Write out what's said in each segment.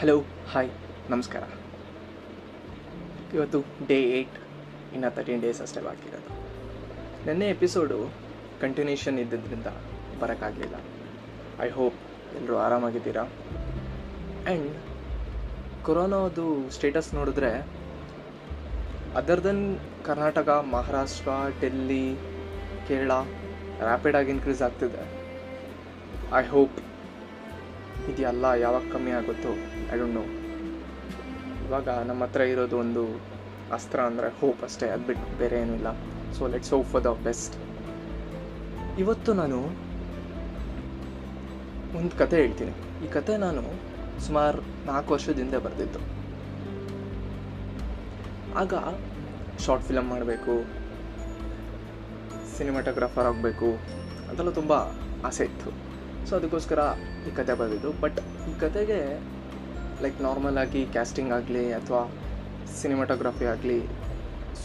Hello hi ನಮಸ್ಕಾರ. ಇವತ್ತು day eight ಇನ್ನು ತರ್ಟೀನ್ ಡೇಸ್ ಅಷ್ಟೇ ಬಾಕಿ ಇರೋದು. ನಿನ್ನೆ ಎಪಿಸೋಡು ಕಂಟಿನ್ಯೂಷನ್ ಇದ್ದಿದ್ದರಿಂದ ಬರೋಕ್ಕಾಗಲಿಲ್ಲ. ಐ ಹೋಪ್ ಎಲ್ಲರೂ ಆರಾಮಾಗಿದ್ದೀರಾ? ಆ್ಯಂಡ್ ಕೊರೋನಾದು ಸ್ಟೇಟಸ್ ನೋಡಿದ್ರೆ ಅದರ್ ದೆನ್ ಕರ್ನಾಟಕ, ಮಹಾರಾಷ್ಟ್ರ ಡೆಲ್ಲಿ ಕೇರಳ ರ್ಯಾಪಿಡಾಗಿ ಇನ್ಕ್ರೀಸ್ ಆಗ್ತಿದೆ. ಐ ಹೋಪ್ ಇದೆಲ್ಲ ಯಾವಾಗ ಕಮ್ಮಿ ಆಗುತ್ತೋ ಐ ಡೋಂಟ್ ನೋ ಇವಾಗ ನಮ್ಮ ಹತ್ರ ಇರೋದು ಒಂದು ಅಸ್ತ್ರ ಅಂದರೆ ಹೋಪ್ ಅಷ್ಟೇ, ಅದು ಬಿಟ್ಟು ಬೇರೆ ಏನೂ ಇಲ್ಲ. So let's hope for the best ಇವತ್ತು ನಾನು ಒಂದು ಕತೆ ಹೇಳ್ತೀನಿ. ಈ ಕತೆ ನಾನು ಸುಮಾರು ನಾಲ್ಕು ವರ್ಷದಿಂದ ಬರೆದಿದ್ದು. ಆಗ ಶಾರ್ಟ್ ಫಿಲಮ್ ಮಾಡಬೇಕು ಸಿನಿಮಾಟೋಗ್ರಾಫರ್ ಆಗಬೇಕು, ಅದೆಲ್ಲ ತುಂಬ ಆಸೆ ಇತ್ತು. ಸೊ ಅದಕ್ಕೋಸ್ಕರ ಈ ಕತೆ ಬಂದಿದ್ದು. ಬಟ್ ಈ ಕತೆಗೆ ಲೈಕ್ ನಾರ್ಮಲ್ ಆಗಿ ಕ್ಯಾಸ್ಟಿಂಗ್ ಆಗಲಿ ಅಥವಾ ಸಿನಿಮಾಟೋಗ್ರಫಿ ಆಗಲಿ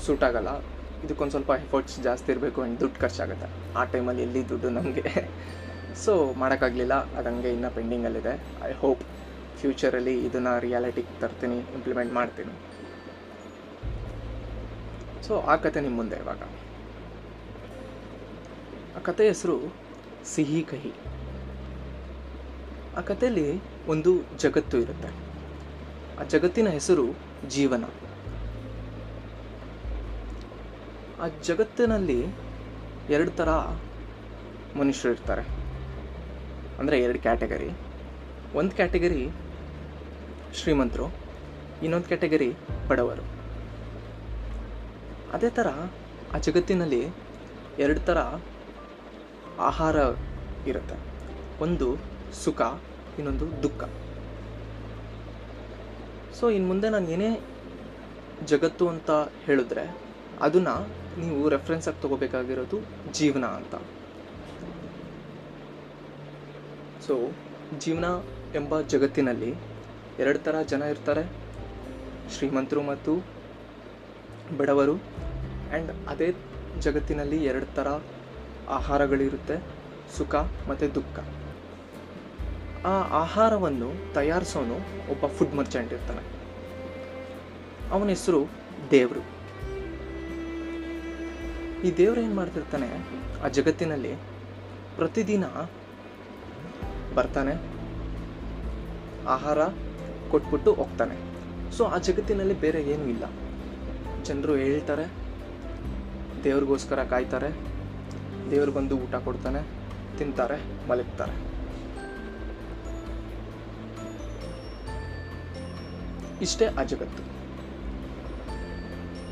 ಸೂಟ್ ಆಗಲ್ಲ. ಇದಕ್ಕೊಂದು ಸ್ವಲ್ಪ ಎಫರ್ಟ್ಸ್ ಜಾಸ್ತಿ ಇರಬೇಕು ಆ್ಯಂಡ್ ದುಡ್ಡು ಖರ್ಚಾಗುತ್ತೆ. ಆ ಟೈಮಲ್ಲಿ ಎಲ್ಲಿ ದುಡ್ಡು ನಮಗೆ? ಸೊ ಮಾಡೋಕ್ಕಾಗಲಿಲ್ಲ. ಅದು ಹಂಗೆ ಇನ್ನೂ ಪೆಂಡಿಂಗಲ್ಲಿದೆ ಐ ಹೋಪ್ ಫ್ಯೂಚರಲ್ಲಿ ಇದನ್ನು ರಿಯಾಲಿಟಿಗೆ ತರ್ತೀನಿ ಇಂಪ್ಲಿಮೆಂಟ್ ಮಾಡ್ತೀನಿ. ಸೊ ಆ ಕತೆ ನಿಮ್ಮ ಮುಂದೆ ಇವಾಗ. ಆ ಕತೆ ಹೆಸರು ಸಿಹಿ ಕಹಿ. ಆ ಕಥೆಯಲ್ಲಿ ಒಂದು ಜಗತ್ತು ಇರುತ್ತೆ. ಆ ಜಗತ್ತಿನ ಹೆಸರು ಜೀವನ. ಆ ಜಗತ್ತಿನಲ್ಲಿ ಎರಡು ಥರ ಮನುಷ್ಯರು ಇರ್ತಾರೆ. ಅಂದರೆ ಎರಡು ಕ್ಯಾಟಗರಿ. ಒಂದು ಕ್ಯಾಟಗರಿ ಶ್ರೀಮಂತರು, ಇನ್ನೊಂದು ಕ್ಯಾಟಗರಿ ಬಡವರು. ಅದೇ ಥರ ಆ ಜಗತ್ತಿನಲ್ಲಿ ಎರಡು ಥರ ಆಹಾರ ಇರುತ್ತೆ. ಒಂದು ಸುಖ, ಇನ್ನೊಂದು ದುಃಖ. ಸೊ ಇನ್ನು ಮುಂದೆ ನಾನು ಏನೇ ಜಗತ್ತು ಅಂತ ಹೇಳಿದ್ರೆ, ಅದನ್ನು ನೀವು ರೆಫರೆನ್ಸ್ ಆಗಿ ತಗೋಬೇಕಾಗಿರೋದು ಜೀವನ ಅಂತ. ಸೊ ಜೀವನ ಎಂಬ ಜಗತ್ತಿನಲ್ಲಿ ಎರಡು ಥರ ಜನ ಇರ್ತಾರೆ. ಶ್ರೀಮಂತರು ಮತ್ತು ಬಡವರು. ಆ್ಯಂಡ್ ಅದೇ ಜಗತ್ತಿನಲ್ಲಿ ಎರಡು ಥರ ಆಹಾರಗಳಿರುತ್ತೆ, ಸುಖ ಮತ್ತು ದುಃಖ. ಆ ಆಹಾರವನ್ನು ತಯಾರಿಸೋನು ಒಬ್ಬ ಫುಡ್ ಮರ್ಚೆಂಟ್ ಇರ್ತಾನೆ. ಅವನ ಹೆಸರು ದೇವರು. ಈ ದೇವ್ರು ಏನು ಮಾಡ್ತಿರ್ತಾನೆ? ಆ ಜಗತ್ತಿನಲ್ಲಿ ಪ್ರತಿದಿನ ಬರ್ತಾನೆ, ಆಹಾರ ಕೊಟ್ಬಿಟ್ಟು ಹೋಗ್ತಾನೆ. ಸೊ ಆ ಜಗತ್ತಿನಲ್ಲಿ ಬೇರೆ ಏನೂ ಇಲ್ಲ. ಜನರು ಹೇಳ್ತಾರೆ, ದೇವ್ರಿಗೋಸ್ಕರ ಕಾಯ್ತಾರೆ, ದೇವ್ರು ಬಂದು ಊಟ ಕೊಡ್ತಾನೆ, ತಿಂತಾರೆ, ಮಲಗ್ತಾರೆ. ಇಷ್ಟೇ ಆ ಜಗತ್ತು.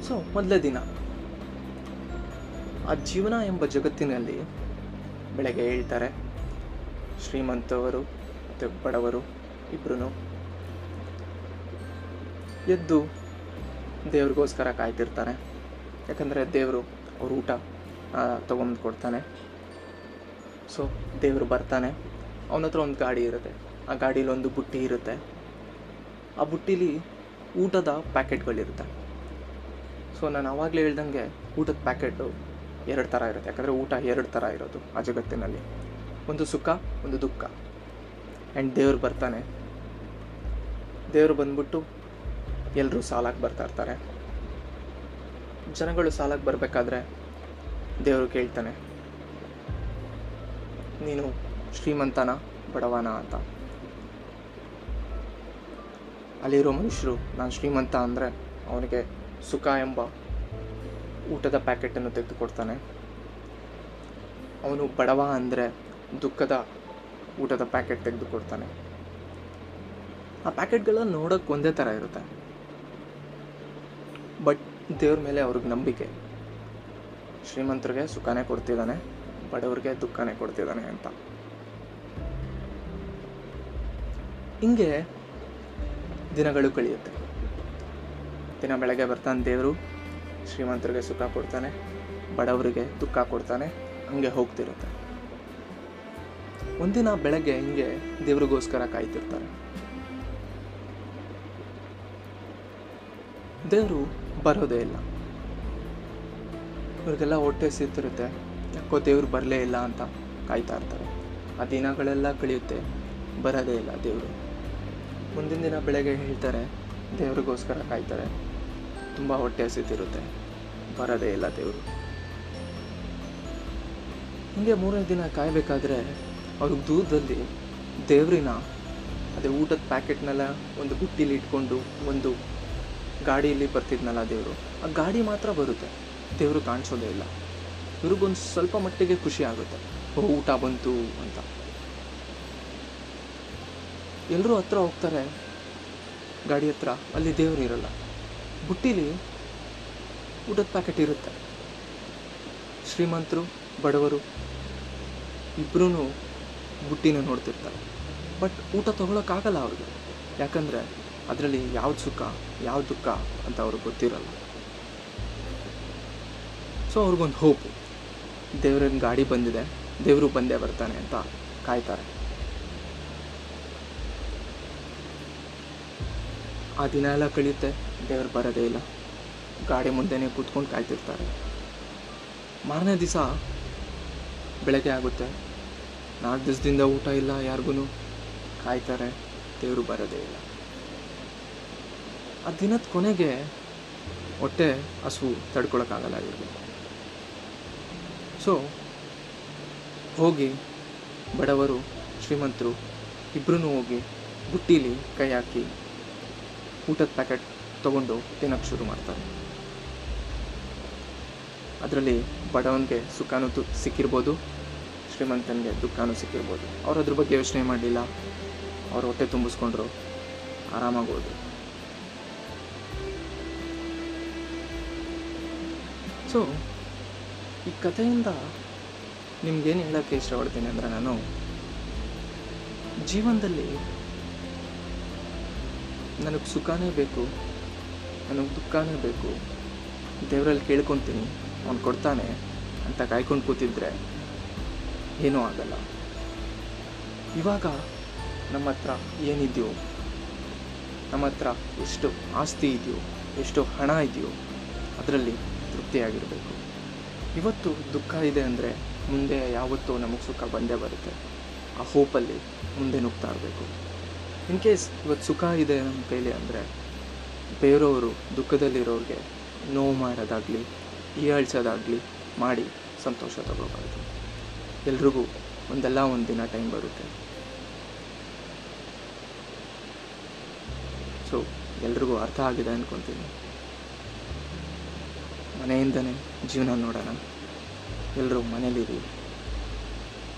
ಸೊ ಮೊದಲೇ ದಿನ. ಆ ಜೀವನ ಎಂಬ ಜಗತ್ತಿನಲ್ಲಿ ಬೆಳಗ್ಗೆ ಹೇಳ್ತಾರೆ, ಶ್ರೀಮಂತವರು ಮತ್ತು ಬಡವರು ಇಬ್ಬರೂ ಎದ್ದು ದೇವ್ರಿಗೋಸ್ಕರ ಕಾಯ್ತಿರ್ತಾರೆ. ಯಾಕಂದರೆ ದೇವರು ಅವ್ರ ಊಟ ತೊಗೊಂಡು ಕೊಡ್ತಾನೆ. ಸೊ ದೇವರು ಬರ್ತಾನೆ. ಅವನ ಹತ್ರ ಒಂದು ಗಾಡಿ ಇರುತ್ತೆ. ಆ ಗಾಡೀಲಿ ಒಂದು ಬುಟ್ಟಿ ಇರುತ್ತೆ. ಆ ಬುಟ್ಟಿಲಿ ಊಟದ ಪ್ಯಾಕೆಟ್ಗಳಿರುತ್ತೆ. ಸೊ ನಾನು ಆವಾಗಲೇ ಹೇಳ್ದಂಗೆ ಊಟದ ಪ್ಯಾಕೆಟು ಎರಡು ಥರ ಇರುತ್ತೆ. ಯಾಕಂದರೆ ಊಟ ಎರಡು ಥರ ಇರೋದು ಆ ಜಗತ್ತಿನಲ್ಲಿ. ಒಂದು ಸುಖ, ಒಂದು ದುಃಖ. ಆ್ಯಂಡ್ ದೇವ್ರು ಬರ್ತಾನೆ. ದೇವರು ಬಂದ್ಬಿಟ್ಟು ಎಲ್ಲರೂ ಸಾಲಾಗಿ ಬರ್ತಾ ಇರ್ತಾರೆ. ಜನಗಳು ಸಾಲಾಗಿ ಬರಬೇಕಾದ್ರೆ ದೇವರು ಕೇಳ್ತಾನೆ, ನೀನು ಶ್ರೀಮಂತನ, ಬಡವನ ಅಂತ. ಅಲ್ಲಿರೋ ಮನುಷ್ಯರು, ನಾನು ಶ್ರೀಮಂತ ಅಂದರೆ ಅವನಿಗೆ ಸುಖ ಎಂಬ ಊಟದ ಪ್ಯಾಕೆಟನ್ನು ತೆಗೆದುಕೊಡ್ತಾನೆ. ಅವನು ಬಡವ ಅಂದರೆ ದುಃಖದ ಊಟದ ಪ್ಯಾಕೆಟ್ ತೆಗೆದುಕೊಡ್ತಾನೆ. ಆ ಪ್ಯಾಕೆಟ್ಗಳ ನೋಡೋಕ್ಕೆ ಒಂದೇ ಥರ ಇರುತ್ತೆ. ಬಟ್ ದೇವ್ರ ಮೇಲೆ ಅವ್ರಿಗೆ ನಂಬಿಕೆ. ಶ್ರೀಮಂತರಿಗೆ ಸುಖನೇ ಕೊಡ್ತಿದ್ದಾನೆ, ಬಡವ್ರಿಗೆ ದುಃಖನೇ ಕೊಡ್ತಿದ್ದಾನೆ ಅಂತ. ಹಿಂಗೆ ದಿನಗಳು ಕಳೆಯುತ್ತೆ. ದಿನ ಬೆಳಗ್ಗೆ ಬರ್ತಾನೆ ದೇವರು, ಶ್ರೀಮಂತರಿಗೆ ಸುಖ ಕೊಡ್ತಾನೆ, ಬಡವರಿಗೆ ದುಃಖ ಕೊಡ್ತಾನೆ, ಹಂಗೆ ಹೋಗ್ತಿರುತ್ತೆ. ಒಂದಿನ ಬೆಳಗ್ಗೆ ಹಿಂಗೆ ದೇವ್ರಿಗೋಸ್ಕರ ಕಾಯ್ತಿರ್ತಾರೆ. ದೇವರು ಬರೋದೇ ಇಲ್ಲ. ಇವ್ರಿಗೆಲ್ಲ ಹೊಟ್ಟೆ ಸಿಗ್ತಿರುತ್ತೆ ಯಾಕೋ ದೇವ್ರು ಬರಲೇ ಇಲ್ಲ ಅಂತ ಕಾಯ್ತಾ ಇರ್ತಾರೆ. ಆ ದಿನಗಳೆಲ್ಲ ಕಳೆಯುತ್ತೆ, ಬರೋದೇ ಇಲ್ಲ ದೇವರು. ಮುಂದಿನ ದಿನ ಬೆಳಗ್ಗೆ ಹೇಳ್ತಾರೆ, ದೇವರಿಗೋಸ್ಕರ ಕಾಯ್ತಾರೆ. ತುಂಬ ಹೊಟ್ಟೆ ಹಸಿತಿರುತ್ತೆ. ಬರೋದೇ ಇಲ್ಲ ದೇವರು. ಹಿಂಗೆ ಮೂರನೇ ದಿನ ಕಾಯಬೇಕಾದ್ರೆ ಅವ್ರಿಗೆ ದೂರದಲ್ಲಿ ದೇವ್ರಿನ ಅದೇ ಊಟದ ಪ್ಯಾಕೆಟ್ನೆಲ್ಲ ಒಂದು ಬುಟ್ಟಿಲಿ ಇಟ್ಕೊಂಡು ಒಂದು ಗಾಡಿಯಲ್ಲಿ ಬರ್ತಿದ್ನಲ್ಲ ದೇವರು, ಆ ಗಾಡಿ ಮಾತ್ರ ಬರುತ್ತೆ. ದೇವರು ಕಾಣಿಸೋದೇ ಇಲ್ಲ. ಇವ್ರಿಗೊಂದು ಸ್ವಲ್ಪ ಮಟ್ಟಿಗೆ ಖುಷಿ ಆಗುತ್ತೆ. ಊಟ ಬಂತು ಅಂತ. ಎಲ್ಲರೂ ಹತ್ರ ಹೋಗ್ತಾರೆ. ಗಾಡಿ ಹತ್ರ, ಅಲ್ಲಿ ದೇವರು ಇರಲ್ಲ. ಬುಟ್ಟಿಲಿ ಊಟದ ಪ್ಯಾಕೆಟ್ ಇರುತ್ತೆ. ಶ್ರೀಮಂತರು, ಬಡವರು ಇಬ್ಬರೂ ಬುಟ್ಟಿನ ನೋಡ್ತಿರ್ತಾರೆ. ಬಟ್ ಊಟ ತೊಗೊಳಕ್ಕಾಗಲ್ಲ ಅವ್ರಿಗೆ. ಯಾಕಂದರೆ ಅದರಲ್ಲಿ ಯಾವ್ದು ಸುಖ ಯಾವ ದುಃಖ ಅಂತ ಅವ್ರಿಗೆ ಗೊತ್ತಿರಲ್ಲ. ಸೊ ಅವ್ರಿಗೊಂದು ಹೋಪು ದೇವ್ರಿನ ಗಾಡಿ ಬಂದಿದೆ. ದೇವರು ಬಂದೇ ಬರ್ತಾನೆ ಅಂತ ಕಾಯ್ತಾರೆ. ಆ ದಿನ ಎಲ್ಲ ಕಳೆಯುತ್ತೆ. ದೇವ್ರು ಬರೋದೇ ಇಲ್ಲ. ಗಾಡಿ ಮುಂದೆನೇ ಕೂತ್ಕೊಂಡು ಕಾಯ್ತಿರ್ತಾರೆ. ಮಾರನೇ ದಿವಸ ಬೆಳಗ್ಗೆ ಆಗುತ್ತೆ. ನಾಲ್ಕು ದಿವಸದಿಂದ ಊಟ ಇಲ್ಲ ಯಾರಿಗೂ ಕಾಯ್ತಾರೆ. ದೇವರು ಬರೋದೇ ಇಲ್ಲ. ಆ ದಿನದ ಕೊನೆಗೆ ಹೊಟ್ಟೆ ಹಸು ತಡ್ಕೊಳಕ್ಕಾಗಲ್ಲ ಇವ್ರಿಗೆ. ಸೊ ಹೋಗಿ ಬಡವರು, ಶ್ರೀಮಂತರು ಇಬ್ಬರೂ ಹೋಗಿ ಬುಟ್ಟಿಲಿ ಕೈ ಹಾಕಿ ಊಟದ ಪ್ಯಾಕೆಟ್ ತೊಗೊಂಡು ತಿನ್ನೋಕ್ಕೆ ಶುರು ಮಾಡ್ತಾರೆ. ಅದರಲ್ಲಿ ಬಡವನಿಗೆ ಸುಖನೂ ತು ಸಿಕ್ಕಿರ್ಬೋದು, ಶ್ರೀಮಂತನಿಗೆ ದುಃಖನೂ ಸಿಕ್ಕಿರ್ಬೋದು. ಅವ್ರು ಅದ್ರ ಬಗ್ಗೆ ಯೋಚನೆ ಮಾಡಲಿಲ್ಲ. ಅವ್ರ ಹೊಟ್ಟೆ ತುಂಬಿಸ್ಕೊಂಡ್ರು ಆರಾಮಾಗಿ ಹೋದ್ರು ಸೊ ಈ ಕಥೆಯಿಂದ ನಿಮ್ಗೇನು ಹೇಳೋಕ್ಕೆ ಇಷ್ಟಪಡ್ತೀನಿ ಅಂದರೆ ನಾನು, ಜೀವನದಲ್ಲಿ ನನಗೆ ಸುಖನೇ ಬೇಕು. ನನಗೆ ದುಃಖನೇ ಬೇಕು. ದೇವರಲ್ಲಿ ಕೇಳ್ಕೊತೀನಿ. ಅವ್ನು ಕೊಡ್ತಾನೆ ಅಂತ ಕಾಯ್ಕೊಂಡು ಕೂತಿದ್ರೆ ಏನೂ ಆಗಲ್ಲ. ಇವಾಗ ನಮ್ಮ ಹತ್ರ ಏನಿದೆಯೋ, ನಮ್ಮ ಹತ್ರ ಎಷ್ಟು ಆಸ್ತಿ ಇದೆಯೋ, ಎಷ್ಟು ಹಣ ಇದೆಯೋ, ಅದರಲ್ಲಿ ತೃಪ್ತಿಯಾಗಿರಬೇಕು. ಇವತ್ತು ದುಃಖ ಇದೆ ಅಂದರೆ ಮುಂದೆ ಯಾವತ್ತೂ ನಮಗೆ ಸುಖ ಬಂದೇ ಬರುತ್ತೆ. ಆ ಹೋಪಲ್ಲಿ ಮುಂದೆ ನುಗ್ತಾ ಇರಬೇಕು. ಇನ್ ಕೇಸ್ ಇವತ್ತು ಸುಖ ಇದೆ ಕೈಲಿ ಅಂದರೆ ಬೇರೆಯವರು ದುಃಖದಲ್ಲಿರೋರಿಗೆ ನೋವು ಮಾಡೋದಾಗಲಿ ಹೀಯಾಳ್ಸೋದಾಗಲಿ ಮಾಡಿ ಸಂತೋಷ ತಗೋಬಾರ್ದು. ಎಲ್ರಿಗೂ ಒಂದಲ್ಲ ಒಂದು ದಿನ ಟೈಮ್ ಬರುತ್ತೆ. ಸೊ ಎಲ್ರಿಗೂ ಅರ್ಥ ಆಗಿದೆ ಅಂದ್ಕೊತೀನಿ ಮನೆಯಿಂದನೇ ಜೀವನ ನೋಡೋಣ. ಎಲ್ಲರೂ ಮನೇಲಿರಿ.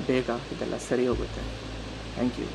ಬೇಗ ಇದೆಲ್ಲ ಸರಿ ಹೋಗುತ್ತೆ. Thank you